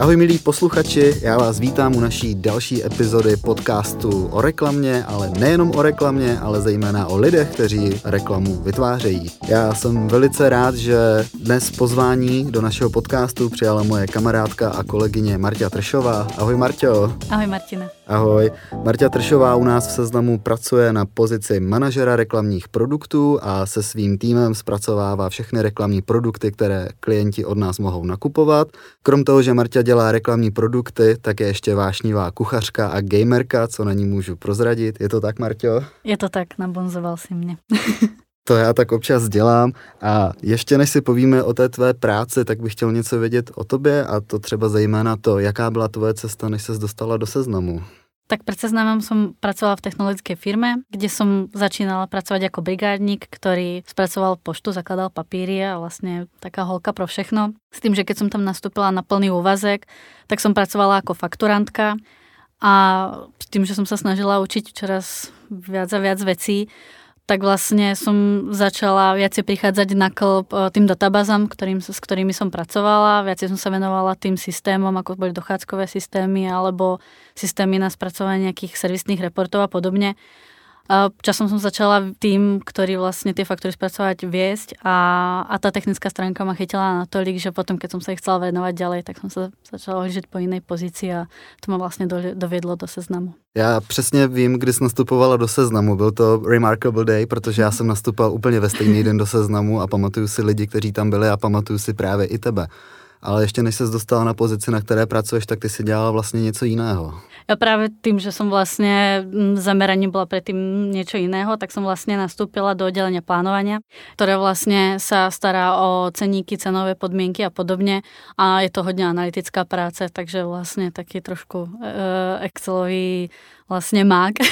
Ahoj milí posluchači, já vás vítám u naší další epizody podcastu o reklamě, ale nejenom o reklamě, ale zejména o lidech, kteří reklamu vytvářejí. Já jsem velice rád, že dnes pozvání do našeho podcastu přijala moje kamarádka a kolegyně Marta Tršová. Ahoj Marťo. Ahoj Martina. Ahoj. Marta Tršová u nás v seznamu pracuje na pozici manažera reklamních produktů a se svým týmem zpracovává všechny reklamní produkty, které klienti od nás mohou nakupovat. Krom toho, že Marta dělá reklamní produkty, tak je ještě vášnivá kuchařka a gamerka, co na ní můžu prozradit. Je to tak, Marťo? Je to tak, nabonzoval si mě. To já tak občas dělám a ještě než si povíme o té tvé práci, tak bych chtěl něco vědět o tobě a to třeba zejména to, jaká byla tvoje cesta, než ses dostala do seznamu. Tak pred seznamom som pracovala v technologickej firme, kde som začínala pracovať ako brigádnik, ktorý spracoval poštu, zakladal papíry a vlastne taká holka pro všechno. S tým, že keď som tam nastúpila na plný úvazek, tak som pracovala ako fakturantka a s tým, že som sa snažila učiť čoraz viac a viac vecí, tak vlastne som začala viacej prichádzať na klb e, tým databázam, ktorým, s ktorými som pracovala. Viacej som sa venovala tým systémom, ako boli dochádzkové systémy alebo systémy na spracovanie nejakých servisných reportov a podobne. Časom som začala tým, ktorý vlastne tie faktory spracovať viesť a, a tá technická stránka ma chytila natolik, že potom, keď som sa ich chcela venovať ďalej, tak som sa začala ohlížet po jiné pozici a to ma vlastně dovedlo do seznamu. Já přesně vím, kdy jsi nastupovala do seznamu. Byl to Remarkable Day, protože já jsem nastupoval úplně ve stejný den do seznamu a pamatuju si lidi, kteří tam byli a pamatuju si právě i tebe ale ještě než se dostala na pozici, na které pracuješ, tak ty si dělala vlastně něco jiného. Ja práve tým, že som vlastne zameraním bola predtým niečo iného, tak som vlastne nastúpila do oddelenia plánovania, ktoré vlastne sa stará o ceníky, cenové podmienky a podobne a je to hodně analytická práce, takže vlastne taký trošku uh, Excelový vlastne mák.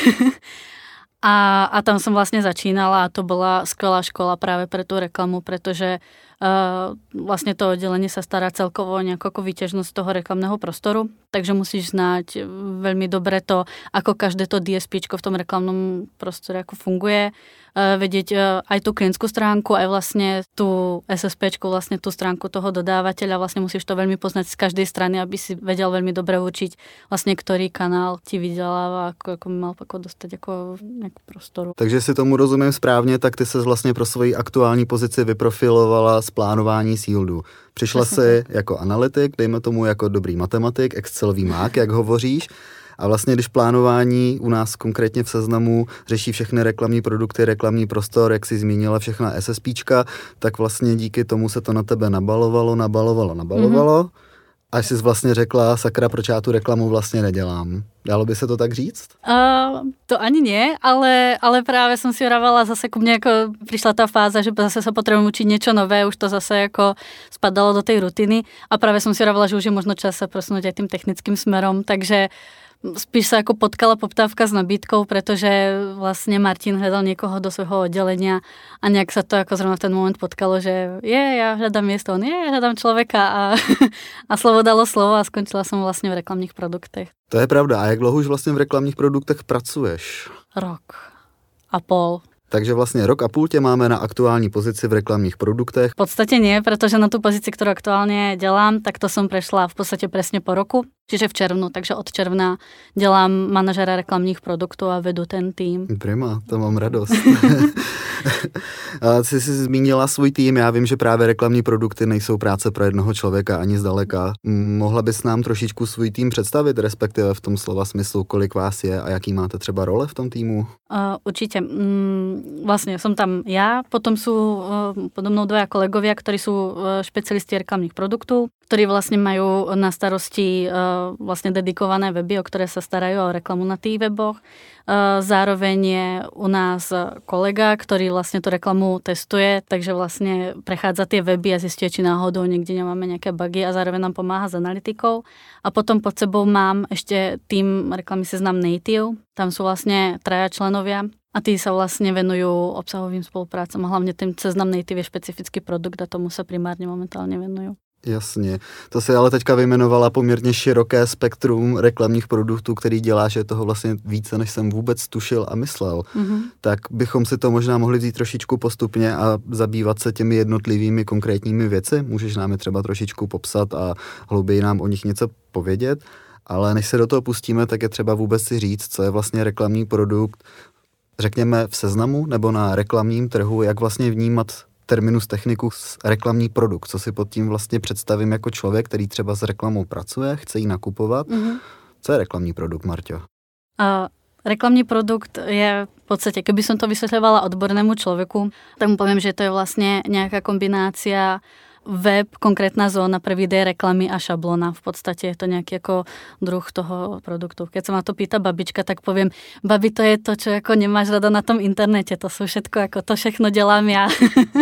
A, a tam som vlastne začínala a to bola skvelá škola práve pre tú reklamu, pretože uh, vlastne to oddelenie sa stará celkovo o nejakú ako výťažnosť toho reklamného prostoru, takže musíš znať veľmi dobre to, ako každé to DSP v tom reklamnom prostore ako funguje, Eh, vedieť eh, aj tú klientskú stránku, aj vlastne tú SSP, vlastne tú stránku toho dodávateľa, vlastne musíš to veľmi poznať z každej strany, aby si vedel veľmi dobre určiť vlastne, ktorý kanál ti vydělává, ako, ako mal ako dostať ako nejakú prostoru. Takže si tomu rozumím správně, tak ty se vlastně pro svoji aktuální pozici vyprofilovala z plánování síldu. Přišla si jako analytik, dejme tomu jako dobrý matematik, Excelový mák, jak hovoříš, a vlastně, když plánování u nás konkrétně v seznamu řeší všechny reklamní produkty, reklamní prostor, jak si zmínila všechna SSPčka, tak vlastně díky tomu se to na tebe nabalovalo, nabalovalo, nabalovalo. Mm-hmm. Až jsi vlastně řekla, sakra, proč já tu reklamu vlastně nedělám. Dalo by se to tak říct? Uh, to ani nie, ale, ale právě jsem si vravala, zase ku mně jako přišla ta fáza, že zase se potřebuji učit něco nové, už to zase jako spadalo do té rutiny a právě jsem si vravala, že už je možno čas se prosunout aj tým technickým smerom, takže spíš sa ako potkala poptávka s nabídkou, pretože vlastne Martin hľadal niekoho do svojho oddelenia a nejak sa to ako zrovna v ten moment potkalo, že je, ja hľadám miesto, on je, ja hľadám človeka a, a slovo dalo slovo a skončila som vlastne v reklamních produktech. To je pravda. A jak dlouho už vlastně v reklamních produktech pracuješ? Rok a pol. Takže vlastně rok a půl tě máme na aktuální pozici v reklamních produktech. V podstatě nie, protože na tu pozici, kterou aktuálně dělám, tak to jsem prešla v podstatě přesně po roku, čiže v červnu, takže od června dělám manažera reklamních produktů a vedu ten tým. Prima, to mám radost. Jsi si zmínila svůj tým, já vím, že právě reklamní produkty nejsou práce pro jednoho člověka ani zdaleka. Mohla bys nám trošičku svůj tým představit, respektive v tom slova smyslu, kolik vás je a jaký máte třeba role v tom týmu? Uh, určitě. Mm, vlastně jsem tam já, potom jsou uh, podo mnou dvaja kolegovia, ktorí sú špecialisti reklamných produktů, ktorí vlastne majú na starosti uh, vlastne dedikované weby, o ktoré sa starajú o reklamu na tých weboch. Zároveň je u nás kolega, ktorý vlastne tú reklamu testuje, takže vlastne prechádza tie weby a zistuje, či náhodou niekde nemáme nejaké bugy a zároveň nám pomáha s analytikou. A potom pod sebou mám ešte tým reklamy Seznam Native. Tam sú vlastne traja členovia a tí sa vlastne venujú obsahovým spoluprácom a hlavne tým Seznam Native je špecifický produkt a tomu sa primárne momentálne venujú. Jasně. To si ale teďka vyjmenovala poměrně široké spektrum reklamních produktů, který dělá, že je toho vlastně více, než jsem vůbec tušil a myslel. Mm-hmm. Tak bychom si to možná mohli vzít trošičku postupně a zabývat se těmi jednotlivými konkrétními věci. Můžeš nám je třeba trošičku popsat a hlouběji nám o nich něco povědět. Ale než se do toho pustíme, tak je třeba vůbec si říct, co je vlastně reklamní produkt, řekněme v seznamu nebo na reklamním trhu, jak vlastně vnímat terminus technicus reklamní produkt, co si pod tím vlastně představím jako člověk, který třeba s reklamou pracuje, chce ji nakupovat. Mm-hmm. Co je reklamní produkt, Marťo? Uh, reklamní produkt je v podstatě, kdyby som to vysvětlovala odbornému člověku, tak mu povím, že to je vlastně nějaká kombinácia web, konkrétna zóna pre videé, reklamy a šablona. V podstate je to nejaký ako druh toho produktu. Keď sa ma to pýta babička, tak poviem, babi, to je to, čo ako nemáš rada na tom internete. To sú všetko, ako to všechno dělám ja.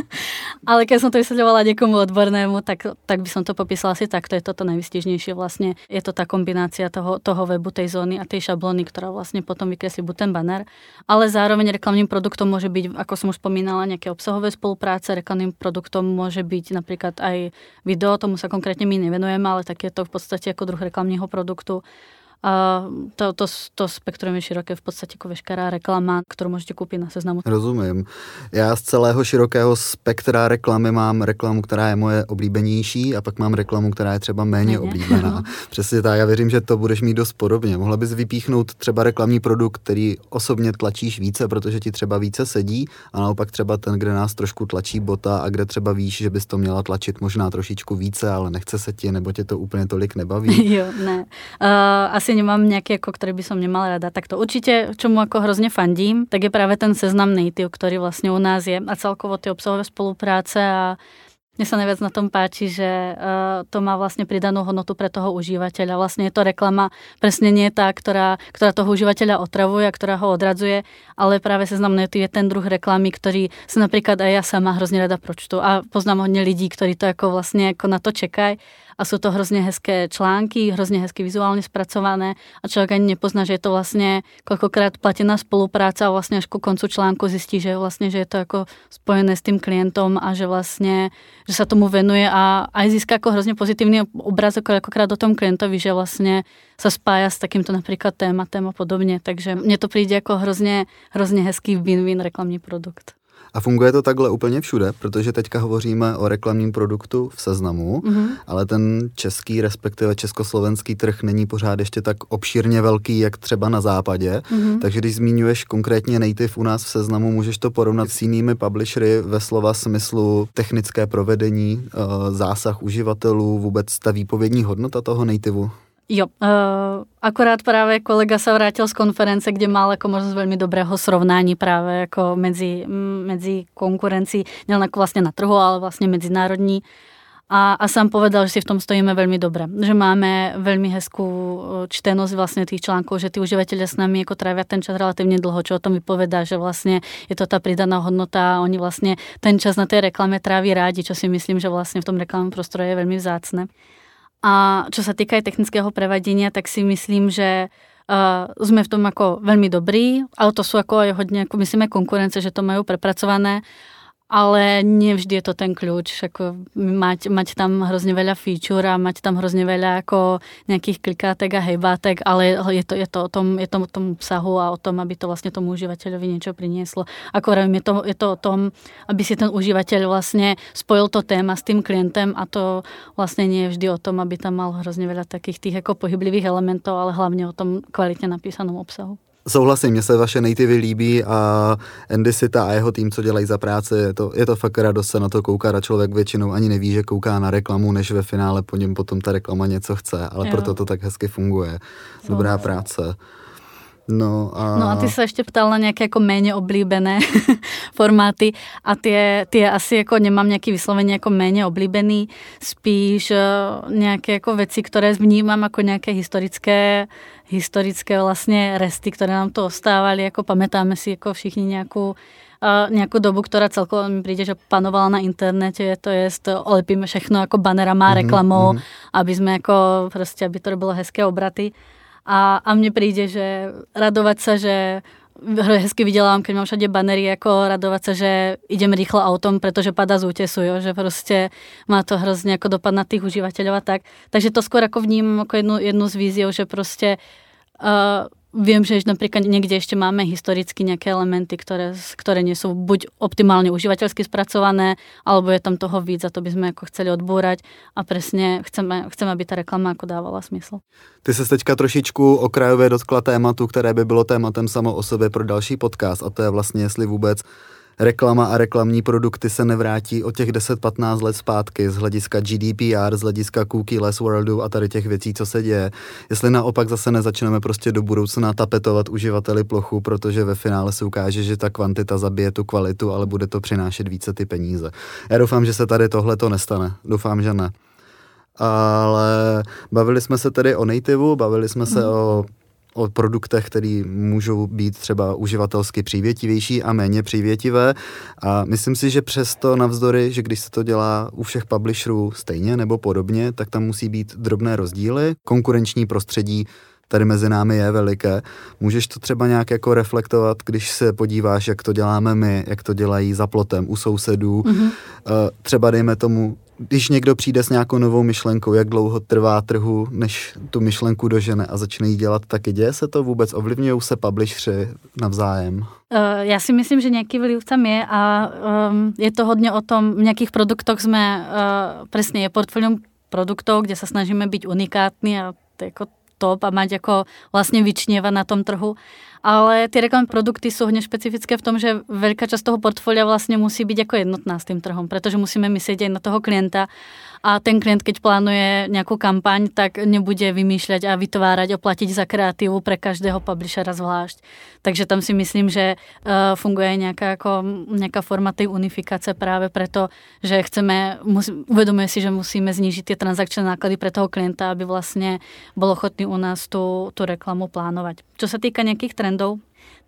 Ale keď som to vysvetľovala niekomu odbornému, tak, tak by som to popísala asi tak. To je toto najvystižnejšie vlastne. Je to tá kombinácia toho, toho webu, tej zóny a tej šablony, ktorá vlastne potom vykreslí buď ten banner. Ale zároveň reklamným produktom môže byť, ako som už spomínala, nejaké obsahové spolupráce. Reklamným produktom môže byť napríklad aj video, tomu sa konkrétne my nevenujeme, ale tak je to v podstate ako druh reklamního produktu. A to, to, to spektrum je široké, v podstatě jako veškerá reklama, kterou můžete koupit na seznamu. Rozumím. Já z celého širokého spektra reklamy mám reklamu, která je moje oblíbenější a pak mám reklamu, která je třeba méně, méně. oblíbená. Přesně tak, já věřím, že to budeš mít dost podobně. Mohla bys vypíchnout třeba reklamní produkt, který osobně tlačíš více, protože ti třeba více sedí a naopak třeba ten, kde nás trošku tlačí bota a kde třeba víš, že bys to měla tlačit možná trošičku více, ale nechce se ti, nebo tě to úplně tolik nebaví. jo, ne. Uh, asi nemám nějaký, jako, který by som nemala rada. Tak to určitě, čemu jako hrozně fandím, tak je právě ten seznam native, který vlastně u nás je a celkovo ty obsahové spolupráce a mne sa najviac na tom páči, že uh, to má vlastne pridanú hodnotu pre toho užívateľa. Vlastne je to reklama presne nie tá, ktorá, ktorá toho užívateľa otravuje a ktorá ho odradzuje, ale práve seznam je ten druh reklamy, ktorý sa napríklad aj ja sama hrozne rada pročtu a poznám hodne lidí, ktorí to ako vlastne ako na to čekajú a jsou to hrozně hezké články, hrozně hezky vizuálně zpracované a člověk ani nepozná, že je to vlastně kolikrát platená spolupráce a vlastně až ku koncu článku zjistí, že vlastně, že je to jako spojené s tím klientem a že vlastně, že se tomu venuje a aj získá jako hrozně pozitivní obraz jako kolikrát o tom klientovi, že vlastně se spája s takýmto například tématem a podobně. Takže mně to přijde jako hrozně, hrozně hezký win-win reklamní produkt. A funguje to takhle úplně všude, protože teďka hovoříme o reklamním produktu v seznamu, mm-hmm. ale ten český, respektive československý trh není pořád ještě tak obšírně velký, jak třeba na západě. Mm-hmm. Takže když zmiňuješ konkrétně native u nás v seznamu, můžeš to porovnat s jinými publishery ve slova smyslu technické provedení, eh, zásah uživatelů, vůbec ta výpovědní hodnota toho nativeu? Jo, uh, akorát právě kolega se vrátil z konference, kde mal jako možnost velmi dobrého srovnání právě jako mezi, mezi konkurencí, nielen jako vlastně na trhu, ale vlastně mezinárodní. A, a sám povedal, že si v tom stojíme velmi dobře, že máme velmi hezkou eh, čtenost vlastně těch článků, že ty uživatelé s nami jako trávia ten čas relativně dlouho, čo o tom vypovedá, že vlastně je to ta pridaná hodnota a oni vlastně ten čas na té reklame tráví rádi, čo si myslím, že vlastně v tom reklamním prostoru je velmi vzácné. A čo sa týka technického prevadenia, tak si myslím, že uh, sme v tom ako veľmi dobrí, ale to sú ako aj hodne, ako myslíme, konkurence, že to majú prepracované ale nevždy je to ten kľúč, ako mať, mať tam hrozne veľa feature a mať tam hrozne veľa ako nejakých klikátek a hejbátek, ale je to, je to, o tom, je to o tom obsahu a o tom, aby to vlastne tomu užívateľovi niečo prinieslo. Ako vravím, je to, je to o tom, aby si ten užívateľ vlastne spojil to téma s tým klientem a to vlastne nie je vždy o tom, aby tam mal hrozne veľa takých tých ako pohyblivých elementov, ale hlavne o tom kvalitne napísanom obsahu. Souhlasím, mně se vaše nativy líbí a Andy Sita a jeho tým, co dělají za práci, je to, je to fakt radost se na to koukat a člověk většinou ani neví, že kouká na reklamu, než ve finále po něm potom ta reklama něco chce, ale jo. proto to tak hezky funguje. Dobrá práce. No a... no a ty se ještě ptal na nějaké jako méně oblíbené formáty a ty, ty asi jako nemám nějaký vysloveně jako méně oblíbený, spíš uh, nějaké jako věci, které vnímám jako nějaké historické historické vlastně resty, které nám to ostávali, jako pamätáme si jako všichni nějakou uh, nějakou dobu, která celkově mi přijde, že panovala na internete, to je, olepíme všechno jako banerama, mm-hmm, reklamou, mm-hmm. aby jsme jako prostě, aby to bylo hezké obraty. A, a mně přijde, že radovat se, že hezky vydělávám, keď mám všade banery, jako radovat se, že idem rýchlo autom, protože padá z útesu, jo? že prostě má to hrozně jako dopad na tých užívateľov a tak. Takže to skôr jako vnímám jako jednu, jednu z víziev, že prostě uh, Viem, že napríklad niekde ešte máme historicky nejaké elementy, ktoré nie sú buď optimálne užívateľsky spracované, alebo je tam toho víc a to by sme ako chceli odbúrať a presne chceme, chceme aby ta reklama jako dávala smysl. Ty se teďka trošičku okrajově dotkla tématu, které by bylo tématem samo o sobě pro další podcast a to je vlastně, jestli vůbec reklama a reklamní produkty se nevrátí o těch 10-15 let zpátky z hlediska GDPR, z hlediska cookie less worldu a tady těch věcí, co se děje. Jestli naopak zase nezačneme prostě do budoucna tapetovat uživateli plochu, protože ve finále se ukáže, že ta kvantita zabije tu kvalitu, ale bude to přinášet více ty peníze. Já doufám, že se tady tohle to nestane. Doufám, že ne. Ale bavili jsme se tedy o nativeu, bavili jsme se mm. o o produktech, které můžou být třeba uživatelsky přívětivější a méně přívětivé. A myslím si, že přesto navzdory, že když se to dělá u všech publisherů stejně nebo podobně, tak tam musí být drobné rozdíly. Konkurenční prostředí tady mezi námi je veliké. Můžeš to třeba nějak jako reflektovat, když se podíváš, jak to děláme my, jak to dělají za plotem u sousedů. Mm-hmm. Třeba dejme tomu když někdo přijde s nějakou novou myšlenkou, jak dlouho trvá trhu, než tu myšlenku dožene a začne jí dělat, taky děje se to vůbec? Ovlivňují se publishři navzájem? Uh, já si myslím, že nějaký vliv tam je a um, je to hodně o tom, v nějakých produktech jsme, uh, přesně je portfolium produktov, kde se snažíme být unikátní a jako top a mať jako vlastně vyčněva na tom trhu. Ale ty reklamní produkty jsou hodně špecifické v tom, že velká část toho portfolia vlastně musí být jako jednotná s tím trhem, protože musíme myslet i na toho klienta a ten klient, keď plánuje nějakou kampaň, tak nebude vymýšlet a vytvárať a platiť za kreativu pre každého publishera zvlášť. Takže tam si myslím, že uh, funguje nějaká, jako, nějaká forma tej unifikace právě proto, že chceme, musí, si, že musíme znížit ty transakční náklady pre toho klienta, aby vlastně byl ochotný u nás tu, tu reklamu plánovat. Co se týka nějakých trendů,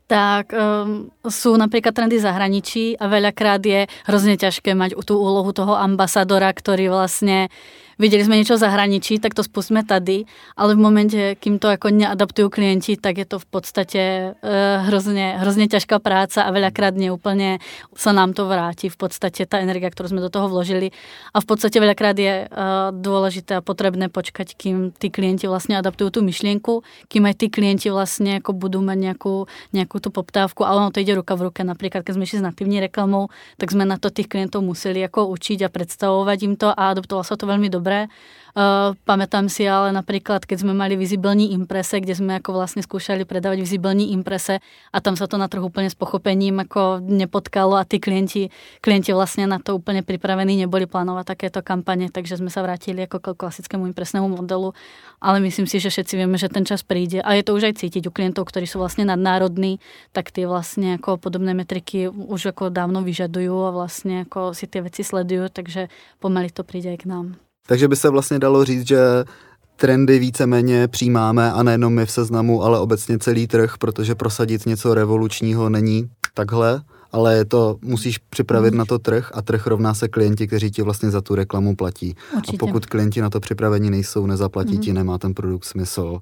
tak um, sú napríklad trendy zahraničí a veľakrát je hrozne ťažké mať tú úlohu toho ambasadora, ktorý vlastne viděli jsme něco zahraničí, tak to spustíme tady, ale v momentě, kým to jako neadaptují klienti, tak je to v podstatě uh, hrozně, hrozně těžká práce a veľakrát neúplně se nám to vrátí v podstatě ta energie, kterou jsme do toho vložili. A v podstatě veľakrát je uh, důležité a potřebné počkat, kým ty klienti vlastně adaptují tu myšlenku, kým aj ty klienti vlastně jako budou mít nějakou, nějakou tu poptávku, ale ono to jde ruka v ruce. Například, když jsme šli s nativní reklamou, tak jsme na to těch klientů museli jako učit a představovat jim to a adaptovalo se to velmi dobře dobré. Uh, pamätám si ale napríklad, keď sme mali vizibilní imprese, kde sme ako vlastne skúšali predávať vizibilní imprese a tam sa to na trhu úplne s pochopením ako nepotkalo a tí klienti, klienti vlastne na to úplne pripravení neboli plánovať takéto kampane, takže sme sa vrátili ako k klasickému impresnému modelu, ale myslím si, že všetci vieme, že ten čas príde a je to už aj cítiť u klientov, ktorí sú vlastne nadnárodní, tak tie vlastne ako podobné metriky už ako dávno vyžadujú a vlastne ako si tie veci sledujú, takže pomaly to príde aj k nám. Takže by se vlastně dalo říct, že trendy víceméně přijímáme a nejenom my v seznamu, ale obecně celý trh, protože prosadit něco revolučního není takhle, ale je to, musíš připravit mm. na to trh a trh rovná se klienti, kteří ti vlastně za tu reklamu platí. Určitě. A pokud klienti na to připraveni nejsou, nezaplatí mm. ti, nemá ten produkt smysl.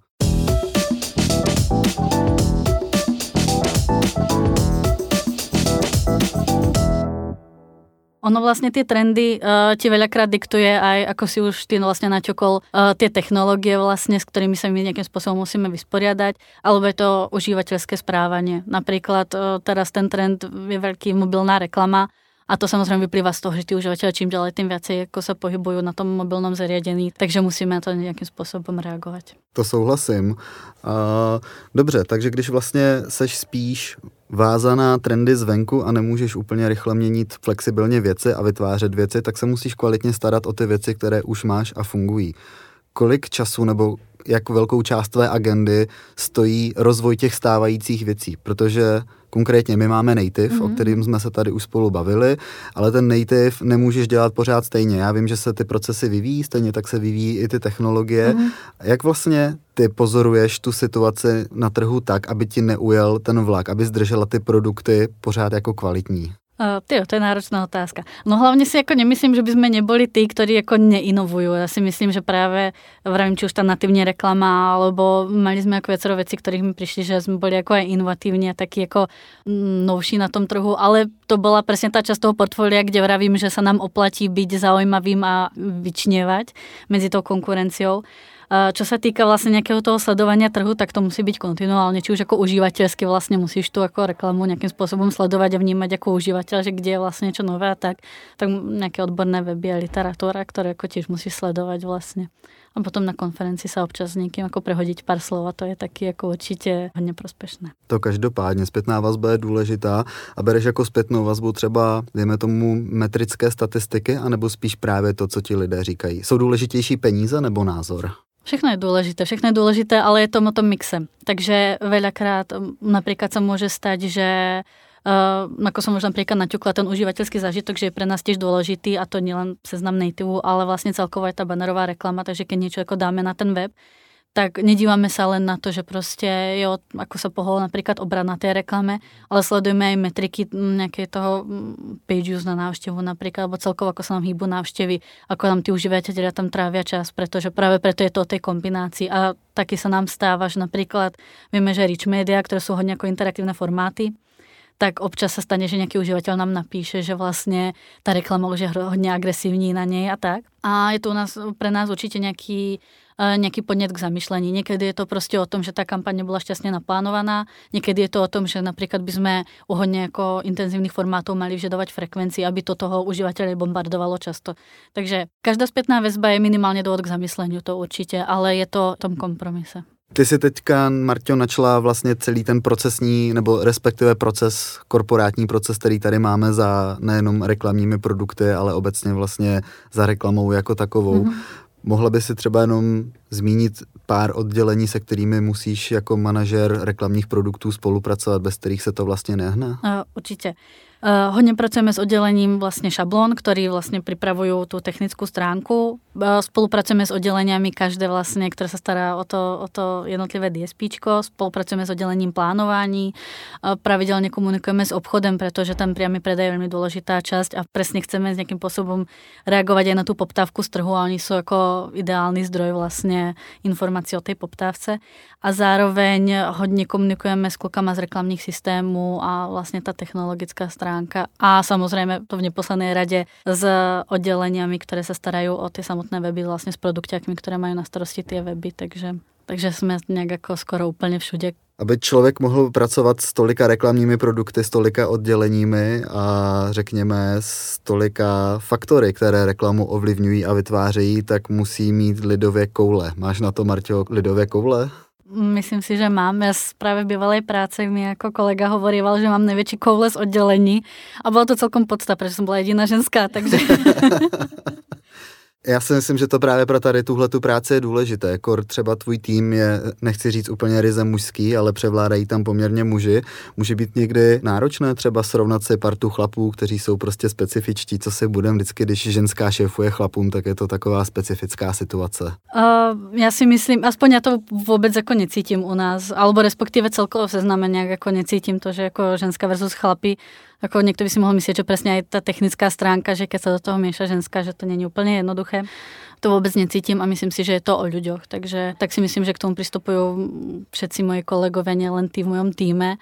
Ono vlastně ty trendy uh, ti veľakrát diktuje aj, ako si už ty vlastně načokol, uh, tie technologie vlastně, s kterými se my nějakým způsobem musíme vysporiadať, alebo je to užívateľské správanie. Například uh, teraz ten trend je veľký mobilná reklama, a to samozřejmě vyplývá z toho, že ty uživatelé čím ďalej tím viacej jako se pohybují na tom mobilnom zariadení, takže musíme na to nějakým způsobem reagovat. To souhlasím. Uh, dobře, takže když vlastně seš spíš vázaná trendy zvenku a nemůžeš úplně rychle měnit flexibilně věci a vytvářet věci, tak se musíš kvalitně starat o ty věci, které už máš a fungují. Kolik času nebo jak velkou část tvé agendy stojí rozvoj těch stávajících věcí, protože Konkrétně my máme native, mm-hmm. o mhm. kterým jsme se tady už spolu bavili, ale ten native nemůžeš dělat pořád stejně. Já vím, že se ty procesy vyvíjí, stejně tak se vyvíjí i ty technologie. Mm-hmm. Jak vlastně ty pozoruješ tu situaci na trhu tak, aby ti neujel ten vlak, aby zdržela ty produkty pořád jako kvalitní? Uh, tyjo, to je náročná otázka. No hlavně si jako nemyslím, že bychom neboli tí, ktorí jako neinovujú. Já si myslím, že právě vravím, či už ta nativní reklama, alebo mali jsme jako viacero věcí, kterých mi přišli, že jsme byli jako aj inovatívni a taky jako mm, novší na tom trhu, ale to byla přesně ta část toho portfolia, kde vravím, že se nám oplatí být zaujímavým a vyčněvať mezi tou konkurenciou. Čo sa týka vlastne nejakého toho sledovania trhu, tak to musí byť kontinuálne, či už ako užívateľsky vlastne musíš tu ako reklamu nejakým spôsobom sledovať a vnímať ako užívateľ, že kde je vlastne niečo nové a tak, tak nejaké odborné weby a literatúra, ktoré ako tiež musíš sledovať vlastne. A potom na konferenci sa občas s někým jako prehodit pár slov a to je taky jako určitě hodně prospešné. To každopádně, zpětná vazba je důležitá a bereš jako zpětnou vazbu třeba, dejme tomu, metrické statistiky, anebo spíš právě to, co ti lidé říkají. Jsou důležitější peníze nebo názor? Všechno je dôležité, všechno je dôležité, ale je to o tom mixe. Takže veľakrát napríklad sa môže stať, že Uh, ako som už napríklad naťukla ten užívateľský zážitok, že je pre nás tiež dôležitý a to nielen seznam native, ale vlastne celková je tá bannerová reklama, takže keď niečo ako dáme na ten web, tak nedívame sa len na to, že proste jo, ako sa pohol napríklad obrad na tej reklame, ale sledujeme aj metriky nejaké toho page use na návštevu napríklad, alebo celkovo ako sa nám hýbu návštevy, ako nám tí užívateľia tam trávia čas, pretože práve preto je to o tej kombinácii. A taky sa nám stáva, že napríklad vieme, že rich media, ktoré sú hodne ako interaktívne formáty, tak občas sa stane, že nejaký užívateľ nám napíše, že vlastne tá reklama už je hodne agresívní na nej a tak. A je to u nás, pre nás určite nejaký nejaký podnet k zamyšlení. Niekedy je to prostě o tom, že ta kampaň bola šťastne naplánovaná, niekedy je to o tom, že napríklad by sme u hodne jako intenzívnych formátov mali vžadovať frekvencii, aby to toho uživateľe bombardovalo často. Takže každá zpětná väzba je minimálně dôvod k zamysleniu, to určitě, ale je to o tom kompromise. Ty si teďka, Marťo, načala vlastně celý ten procesní, nebo respektive proces, korporátní proces, který tady máme za nejenom reklamními produkty, ale obecně vlastně za reklamou jako takovou. Mm-hmm. Mohla by si třeba jenom zmínit pár oddělení, se kterými musíš jako manažer reklamních produktů spolupracovat, bez kterých se to vlastně nehne? Uh, určitě. Uh, hodně pracujeme s oddělením vlastně šablon, který vlastně připravují tu technickou stránku. Uh, spolupracujeme s odděleniami každé vlastně, které se stará o to, o to jednotlivé DSPčko. Spolupracujeme s oddělením plánování. Uh, pravidelně komunikujeme s obchodem, protože tam priamy predaj je velmi důležitá část a přesně chceme s nějakým způsobem reagovat i na tu poptávku z trhu a oni jsou jako ideální zdroj vlastně informací o té poptávce. A zároveň hodně komunikujeme s klukama z reklamních systémů a vlastně ta technologická stránka a samozřejmě to v neposlednej rade s odděleniami, které se starají o ty samotné weby, vlastně s produkťákmi, které mají na starosti ty weby, takže, takže jsme nějak jako skoro úplně všude. Aby člověk mohl pracovat s tolika reklamními produkty, s tolika odděleními a řekněme s tolika faktory, které reklamu ovlivňují a vytvářejí, tak musí mít lidově koule. Máš na to, Marťo, lidově koule? Myslím si, že mám. Já právě v bývalé práci mi jako kolega hovoríval, že mám největší koule z oddělení a bylo to celkom podsta, protože jsem byla jediná ženská, takže... Já si myslím, že to právě pro tady tuhle tu práci je důležité. Jako třeba tvůj tým je, nechci říct úplně ryze mužský, ale převládají tam poměrně muži. Může být někdy náročné třeba srovnat si partu chlapů, kteří jsou prostě specifičtí, co si budem vždycky, když ženská šéfuje chlapům, tak je to taková specifická situace. Uh, já si myslím, aspoň já to vůbec jako necítím u nás, alebo respektive celkovo v sezname nějak jako necítím to, že jako ženská versus chlapí ako niekto by si mohol myslieť, že presne aj tá technická stránka, že keď sa do toho mieša ženská, že to není úplne jednoduché. To vôbec necítim a myslím si, že je to o ľuďoch. Takže tak si myslím, že k tomu pristupujú všetci moji kolegovia, nielen tí v mojom týme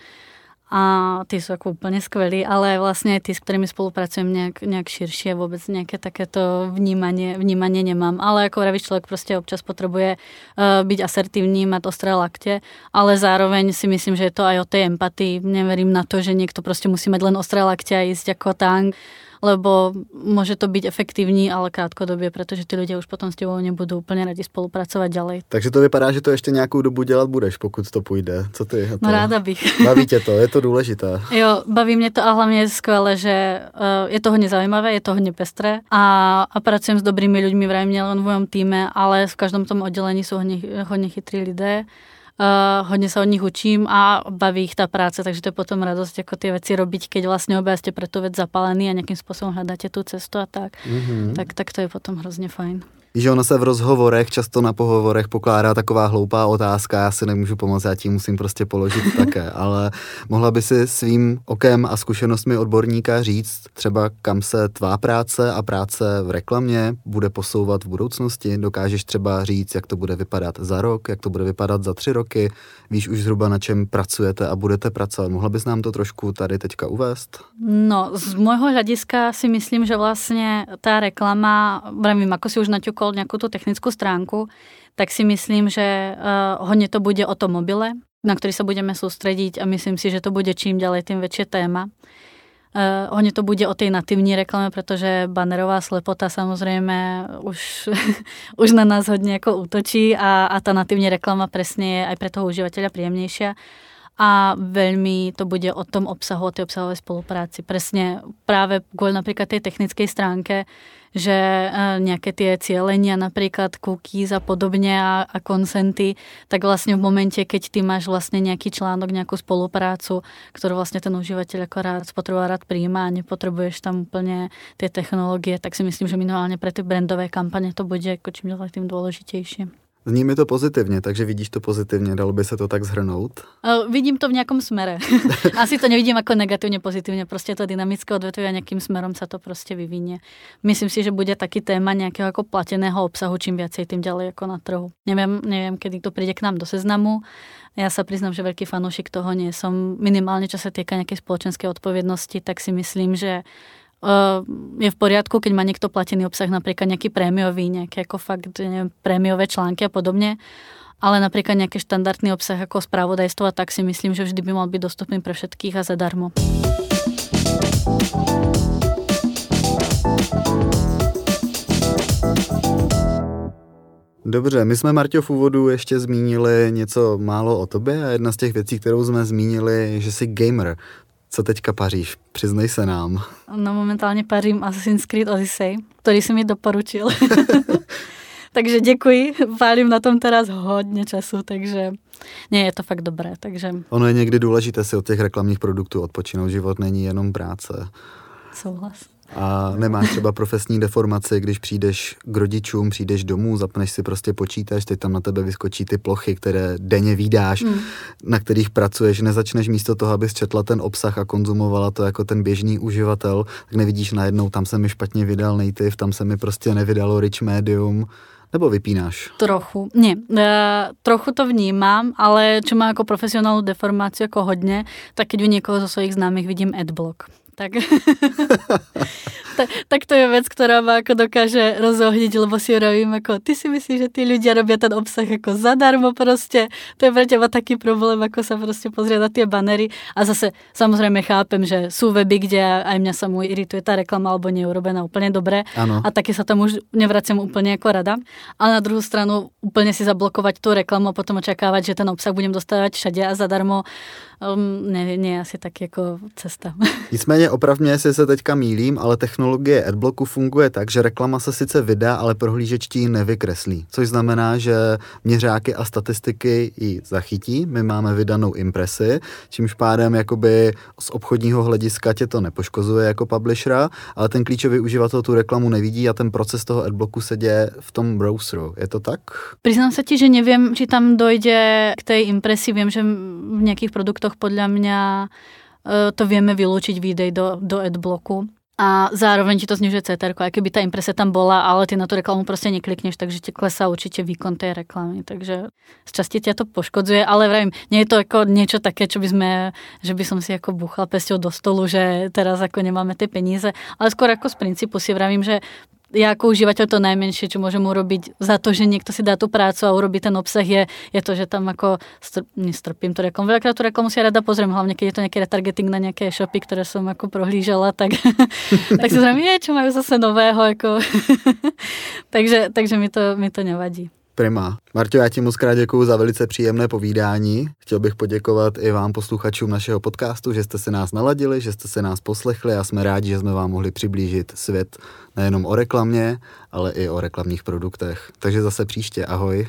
a ty jsou jako úplně skvělí, ale vlastně ty, s kterými spolupracujeme nějak, nějak širšie, vůbec nějaké takéto vnímanie, vnímanie nemám, ale jako pravý člověk prostě občas potřebuje uh, být asertivní, mít ostré lakte, ale zároveň si myslím, že je to aj o té empatii. Neverím na to, že někdo prostě musí mít len ostré lakte a jíst jako tank lebo může to být efektivní, ale krátkodobě, protože ty lidé už potom s tebou nebudou úplně rádi spolupracovat ďalej. Takže to vypadá, že to ještě nějakou dobu dělat budeš, pokud to půjde. Co ty? To... No ráda bych. Baví tě to, je to důležité. Jo, baví mě to a hlavně je skvělé, že uh, je to hodně zajímavé, je to hodně pestré a, a pracujem s dobrými lidmi, vrajím len v mojom týme, ale v každém tom oddělení jsou hodně, hodně chytrý lidé uh, hodně se od nich učím a baví jich ta práce, takže to je potom radost jako ty věci robiť, keď vlastně obě jste pro tu věc zapalený a nějakým způsobem hledáte tu cestu a tak, mm-hmm. tak, tak to je potom hrozně fajn. Víš, ono se v rozhovorech, často na pohovorech pokládá taková hloupá otázka, já si nemůžu pomoct, já ti musím prostě položit také, ale mohla by si svým okem a zkušenostmi odborníka říct třeba kam se tvá práce a práce v reklamě bude posouvat v budoucnosti? Dokážeš třeba říct, jak to bude vypadat za rok, jak to bude vypadat za tři roky? Víš už zhruba na čem pracujete a budete pracovat? Mohla bys nám to trošku tady teďka uvést? No, z môjho hľadiska si myslím, že vlastne tá reklama, vravím, ako si už naťukol nejakú tú technickú stránku, tak si myslím, že uh, hodne to bude o tom mobile, na ktorý sa budeme sústrediť a myslím si, že to bude čím ďalej, tým väčšie téma. Uh, hodně to bude o tej nativní reklame, protože banerová slepota samozřejmě už, už na nás hodně jako útočí a, a ta nativní reklama presne je aj pre toho užívateľa príjemnejšia a veľmi to bude o tom obsahu, o tej obsahovej spolupráci. Presne práve kvôli napríklad tej technickej stránke, že e, nejaké tie cieľenia, napríklad cookies a podobne a, a konsenty, tak vlastne v momente, keď ty máš vlastne nejaký článok, nejakú spoluprácu, ktorú vlastne ten užívateľ ako rád spotrebuje, rád príjma a nepotrebuješ tam úplne tie technológie, tak si myslím, že minimálne pre tie brandové kampane to bude ako čím ďalej tým dôležitejšie. Zní mi to pozitivně, takže vidíš to pozitivně, dalo by se to tak zhrnout? Uh, vidím to v nějakom smere. Asi to nevidím jako negativně, pozitivně, prostě to dynamické odvětví a nějakým smerom se to prostě vyvinie. Myslím si, že bude taky téma nějakého jako plateného obsahu, čím viacej, tým ďalej jako na trhu. Nevím, nevím, kedy to přijde k nám do seznamu. Já se přiznám, že velký fanoušik toho nie som. Minimálně, čo se týka nějaké spoločenské odpovědnosti, tak si myslím, že je v poriadku, keď má niekto platený obsah, napríklad nejaký prémiový, nejaké ako fakt neviem, prémiové články a podobne, ale napríklad nejaký štandardný obsah ako spravodajstvo, tak si myslím, že vždy by mal byť dostupný pre všetkých a zadarmo. Dobře, my jsme, Marťo, v úvodu ještě zmínili něco málo o tobě a jedna z těch věcí, kterou jsme zmínili, že jsi gamer. Co teďka paříš? Přiznej se nám. No momentálně pařím Assassin's Creed Odyssey, který si mi doporučil. takže děkuji, pálím na tom teraz hodně času, takže nie, je to fakt dobré, takže... Ono je někdy důležité si od těch reklamních produktů odpočinout, život není jenom práce. Souhlas a nemáš třeba profesní deformaci, když přijdeš k rodičům, přijdeš domů, zapneš si prostě počítač, teď tam na tebe vyskočí ty plochy, které denně výdáš, mm. na kterých pracuješ, nezačneš místo toho, abys četla ten obsah a konzumovala to jako ten běžný uživatel, tak nevidíš najednou, tam se mi špatně vydal native, tam se mi prostě nevydalo rich medium, nebo vypínáš? Trochu. Nie, e, trochu to vnímám, ale čo má jako profesionálnu deformáciu jako hodně, tak keď u někoho zo svojich známých vidím adblock tak, tak, tak to je vec, ktorá ma ako dokáže rozohniť, lebo si robím ako, ty si myslíš, že tí ľudia robia ten obsah ako zadarmo proste, to je pre teba taký problém, ako sa proste pozrieť na tie banery a zase samozrejme chápem, že sú weby, kde aj mňa sa mu irituje tá reklama alebo nie je urobená úplne dobre ano. a taky sa tam už nevraciam úplne ako rada, ale na druhou stranu úplne si zablokovať tú reklamu a potom očakávať, že ten obsah budem dostávať všade a zadarmo um, ne, ne asi tak jako cesta. Nicméně opravdu, jestli se teďka mílím, ale technologie adblocku funguje tak, že reklama se sice vydá, ale prohlížeč ji nevykreslí. Což znamená, že měřáky a statistiky ji zachytí. My máme vydanou impresi, čímž pádem jakoby z obchodního hlediska tě to nepoškozuje jako publishera, ale ten klíčový uživatel tu reklamu nevidí a ten proces toho adblocku se děje v tom browseru. Je to tak? Přiznám se ti, že nevím, či tam dojde k té impresi. Vím, že v nějakých produktoch podľa mňa e, to vieme vylúčiť výdej do, do adblocku. A zároveň ti to znižuje CTR, aj keby ta imprese tam bola, ale ty na tu reklamu prostě neklikneš, takže ti klesá určitě výkon té reklamy. Takže z časti tě to poškodzuje, ale vravím, nie je to jako niečo také, čo by sme, že by som si jako buchal pesťou do stolu, že teraz jako nemáme ty peníze, ale skôr jako z principu si vravím, že ja ako užívateľ to najmenšie, čo môžem urobiť za to, že niekto si dá tú prácu a urobí ten obsah, je, je to, že tam ako strp, nestrpím to reklamu. Veľakrát tú reklamu si ja rada pozriem, hlavne keď je to nejaký retargeting na nejaké shopy, ktoré som ako prohlížela, tak, tak si zrejme, je, čo majú zase nového. Ako. takže, takže mi to, mi to nevadí. Prima. Marťo, já ti moc krát děkuji za velice příjemné povídání. Chtěl bych poděkovat i vám, posluchačům našeho podcastu, že jste se nás naladili, že jste se nás poslechli a jsme rádi, že jsme vám mohli přiblížit svět nejenom o reklamě, ale i o reklamních produktech. Takže zase příště. Ahoj.